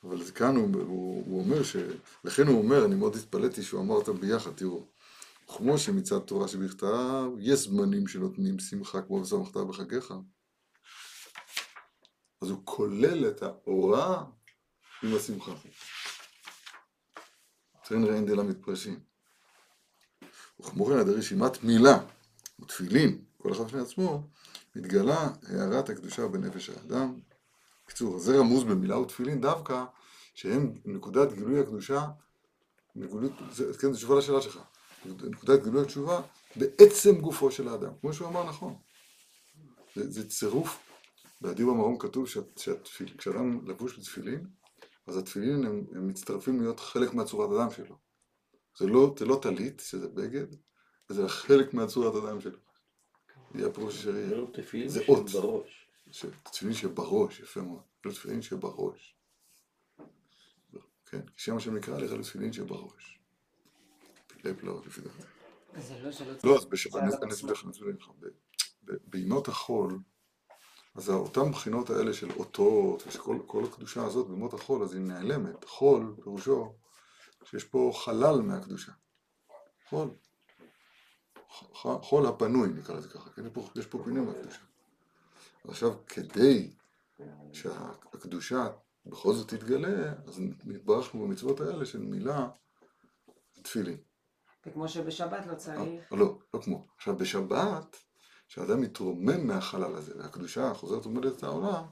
A: אבל כאן הוא, הוא, הוא אומר ש... לכן הוא אומר, אני מאוד התפלאתי שהוא אמר אותם ביחד, תראו, כמו שמצד תורה שבכתב, יש זמנים שנותנים שמחה כמו ושמחת בחגיך. אז הוא כולל את ההוראה עם השמחה. צריכים ראין דלה מתפרשים. וכמו כן, עד רשימת מילה ותפילין, כל אחד בפני עצמו, מתגלה הערת הקדושה בנפש האדם. בקיצור, זה רמוז במילה ותפילין דווקא, שהם נקודת גילוי הקדושה, נקודת, כן, זו תשובה לשאלה שלך, נקודת גילוי התשובה בעצם גופו של האדם, כמו שהוא אמר נכון. זה, זה צירוף, באדיר במרום כתוב שכשאדם לבוש בתפילין, אז התפילין הם, הם מצטרפים להיות חלק מהצורת אדם שלו. זה לא, לא טלית, שזה בגד, זה חלק מהצורת אדם שלו. זה הפירוש אשר
B: זה
A: יהיה.
B: לא תפילין
A: זה
B: שהם
A: אות.
B: בראש.
A: ש- תפילין שבראש, יפה מאוד. לא תפילין שבראש. כן, שם השם נקרא לך לתפילין שבראש. פילי פלאות לפי דעתי.
E: זה לא
A: לא, אז בשבת,
E: זה
A: אני. אסביר לך, אני אסביר לך. ב- ב- בימות החול, אז אותן בחינות האלה של אותות, ושכל כל הקדושה הזאת בימות החול, אז היא נעלמת. חול, פירושו, שיש פה חלל מהקדושה. חול. חול הפנוי, נקרא לזה ככה, כן? יש פה- פינוי מהקדושה. עכשיו, כדי שהקדושה בכל זאת תתגלה, אז נתברכנו במצוות האלה של מילה תפילין.
E: וכמו שבשבת לא צריך,
A: אה, לא, לא כמו. עכשיו בשבת, כשאדם מתרומם מהחלל הזה, והקדושה חוזרת ועומדת את העולם,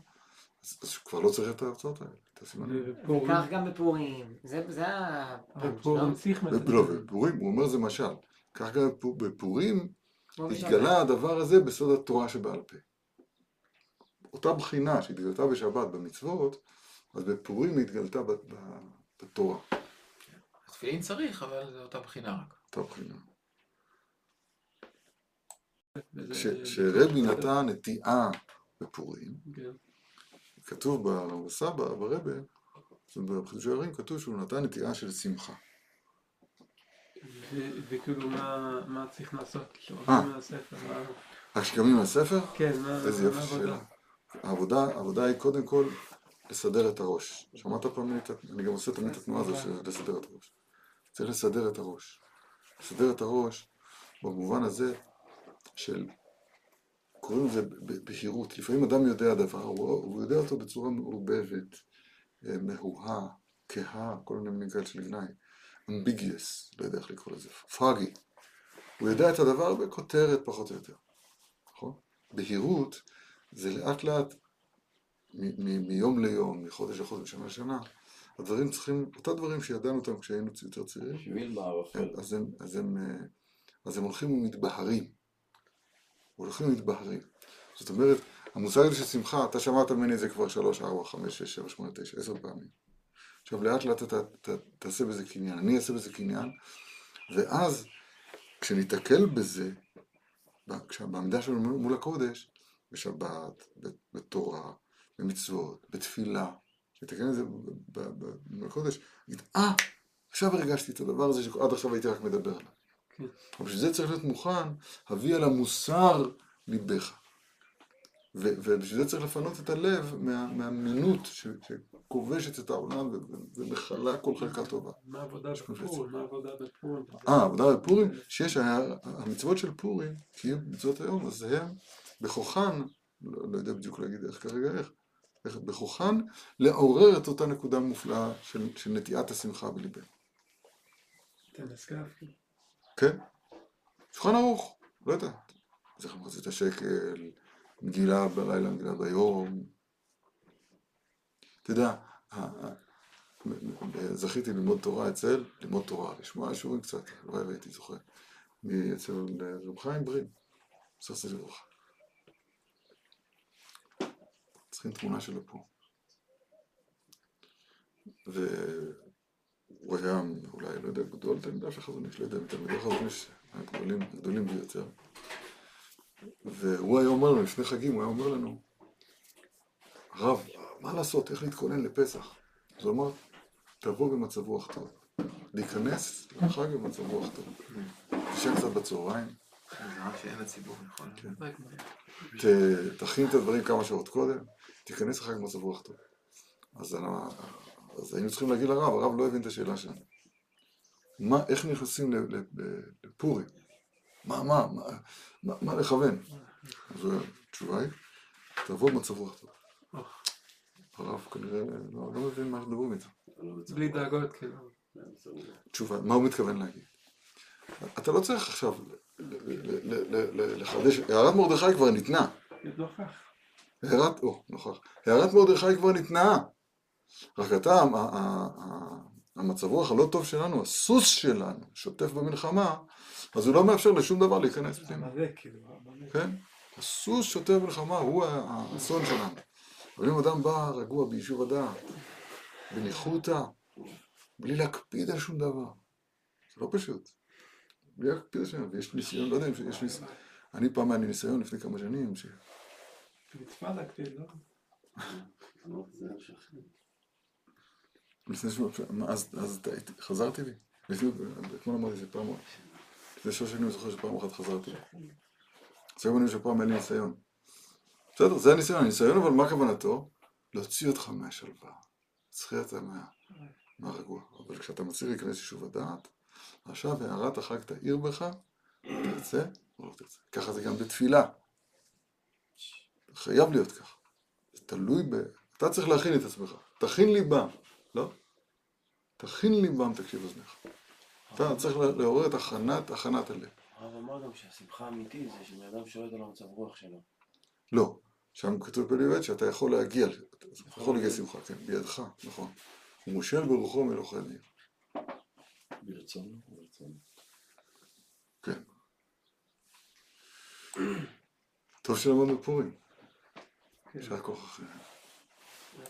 A: אז, אז כבר לא צריך את ההרצאות האלה, את הסימנים.
E: וכך גם בפורים. זה זה הפאנץ', לא?
A: ו- לא, בפורים, הוא אומר זה משל. כך גם בפו- בפורים
E: בשבת.
A: התגלה הדבר הזה בסוד התורה שבעל פה. אותה בחינה שהתגלתה בשבת במצוות, אז בפורים היא התגלתה בתורה,
D: תפילין צריך, אבל זו אותה בחינה רק.
A: אותה בחינה. כשרבי נתן נטיעה בפורים,
C: כן.
A: כתוב בסבא, ברבה, בחידושי הערים כתוב שהוא נתן נטיעה של שמחה.
C: וכאילו מה מה צריך לעשות
A: אה.
C: כשעוברים מהספר? מה-
A: רק כשקמים מהספר,
C: כן, מה
A: איזה יופי
C: העבודה?
A: שאלה. העבודה, העבודה היא קודם כל לסדר את הראש. שמעת פעם, אני גם עושה תמיד את התנועה הזו של לסדר את הראש. צריך לסדר את הראש. לסדר את הראש במובן הזה של, קוראים לזה בהירות. לפעמים אדם יודע דבר, הוא, הוא יודע אותו בצורה מעורבבת, אה, מהוהה, כהה, כל מיני מילים כאלה של גנאי. אמביגיוס, לא יודע איך לקרוא לזה, פאגי. הוא יודע את הדבר בכותרת פחות או יותר, נכון? בהירות זה לאט לאט, מיום ליום, מחודש לחודש, משנה לשנה, הדברים צריכים, אותם דברים שידענו אותם כשהיינו יותר צעירים,
B: בערפל.
A: אז הם, אז הם, אה, אז הם הולכים ומתבהרים. הולכים ומתבהרים. זאת אומרת, המושג הזה של שמחה, אתה שמעת ממני את זה כבר שלוש, ארבע, חמש, שש, שבע, שמונה, תשע, עשר פעמים. עכשיו לאט לאט אתה תעשה בזה קניין, אני אעשה בזה קניין, ואז כשניתקל בזה, ב- כשה- בעמדה שלנו מול הקודש, בשבת, בתורה, במצוות, בתפילה, ניתקל בזה מול הקודש, נגיד, אה, עכשיו הרגשתי את הדבר הזה שעד עכשיו הייתי רק מדבר עליו.
C: כן.
A: אבל בשביל זה צריך להיות מוכן, הביא על המוסר ליבך. ובשביל זה צריך לפנות את הלב מה, מהמינות ש- שכובשת את העולם ומכלה כל חלקה טובה.
C: מה העבודה בפורים? מה העבודה בפורים?
A: אה, העבודה בפורים, שיש, המצוות של פורים, כי הם מצוות היום, אז הם בכוחן, לא, לא יודע בדיוק להגיד איך כרגע איך, איך בכוחן לעורר את אותה נקודה מופלאה של, של נטיעת השמחה בליבנו.
C: כן.
A: כן? שולחן ערוך, לא יודע. זכר מחצית השקל, מגילה בלילה, מגילה ביום. אתה יודע, זכיתי ללמוד תורה אצל, ללמוד תורה, לשמוע שיעורים קצת, לא הייתי זוכר, אצל רב חיים ברין, זכר לברכה. צריכים תמונה שלו פה. והוא היה אולי, לא יודע, גדול תלמידיו של חזון איש, לא יודע, מתלמידי חזון איש הגדולים ביותר. והוא היה אומר לנו, לפני חגים, הוא היה אומר לנו, הרב, מה לעשות, איך להתכונן לפסח? אז הוא אמר, תבוא במצב רוח טוב. להיכנס לחג במצב רוח טוב. תשב קצת בצהריים,
D: נכון?
A: כן. תכין את הדברים כמה שעות קודם, תיכנס לחג במצב רוח טוב. אז, היינו צריכים להגיד לרב, הרב לא הבין את השאלה שלנו. מה, איך נכנסים ל- ל- ל- לפורים? מה, מה, מה, מה, לכוון? אז התשובה היא, תבוא במצב רוח טוב. הרב כנראה לא לא מבין מה מדברים איתו.
C: בלי דאגות, כאילו.
A: תשובה, מה הוא מתכוון להגיד? אתה לא צריך עכשיו לחדש, הערת מרדכי כבר ניתנה. הערת, או, נוכח. הערת מרדכי כבר ניתנה. רק אתה, המצב רוח הלא טוב שלנו, הסוס שלנו, שוטף במלחמה, אז הוא לא מאפשר לשום דבר להיכנס פנימה.
C: כאילו.
A: כן? הסוס שוטף במלחמה הוא האסון שלנו. אבל אם אדם בא רגוע ביישוב הדעת, בניחותא, בלי להקפיד על שום דבר, זה לא פשוט. בלי להקפיד על שום דבר, ויש ניסיון, לא יודע אם יש ניסיון. אני פעם היה לי ניסיון לפני כמה שנים, ש...
C: מצווה להקפיד, לא?
A: לפני שבוע, אז, אז חזרתי בי. לפני, אתמול אמרתי שפעם, לפני שלוש שנים אני זוכר שפעם אחת חזרתי. אז היום אני שפעם היה לי ניסיון. בסדר, זה הניסיון, הניסיון אבל מה כוונתו? להוציא אותך מהשלווה. להצחיע אותה מה, מהרגוע. אבל כשאתה מצליח להיכנס ליישוב הדעת, עכשיו הערת החג תאיר בך, תרצה או לא תרצה. ככה זה גם בתפילה. זה חייב להיות ככה. זה תלוי ב... אתה צריך להכין את עצמך. תכין ליבם. לא? תכין ליבם, תקשיב אוזניך. אתה צריך לעורר את הכנת, הכנת הלב.
F: הרב אמר גם שהשמחה האמיתית זה שבן אדם שולט על המצב רוח שלו.
A: לא. שם כתוב בליבד שאתה יכול להגיע, אתה יכול להגיע שמחה, כן, בידך, נכון. הוא מושל ברוחו מלוכי ניר.
B: ברצון, ברצון.
A: כן. טוב שלמדנו פורים. יישר כוח אחרי.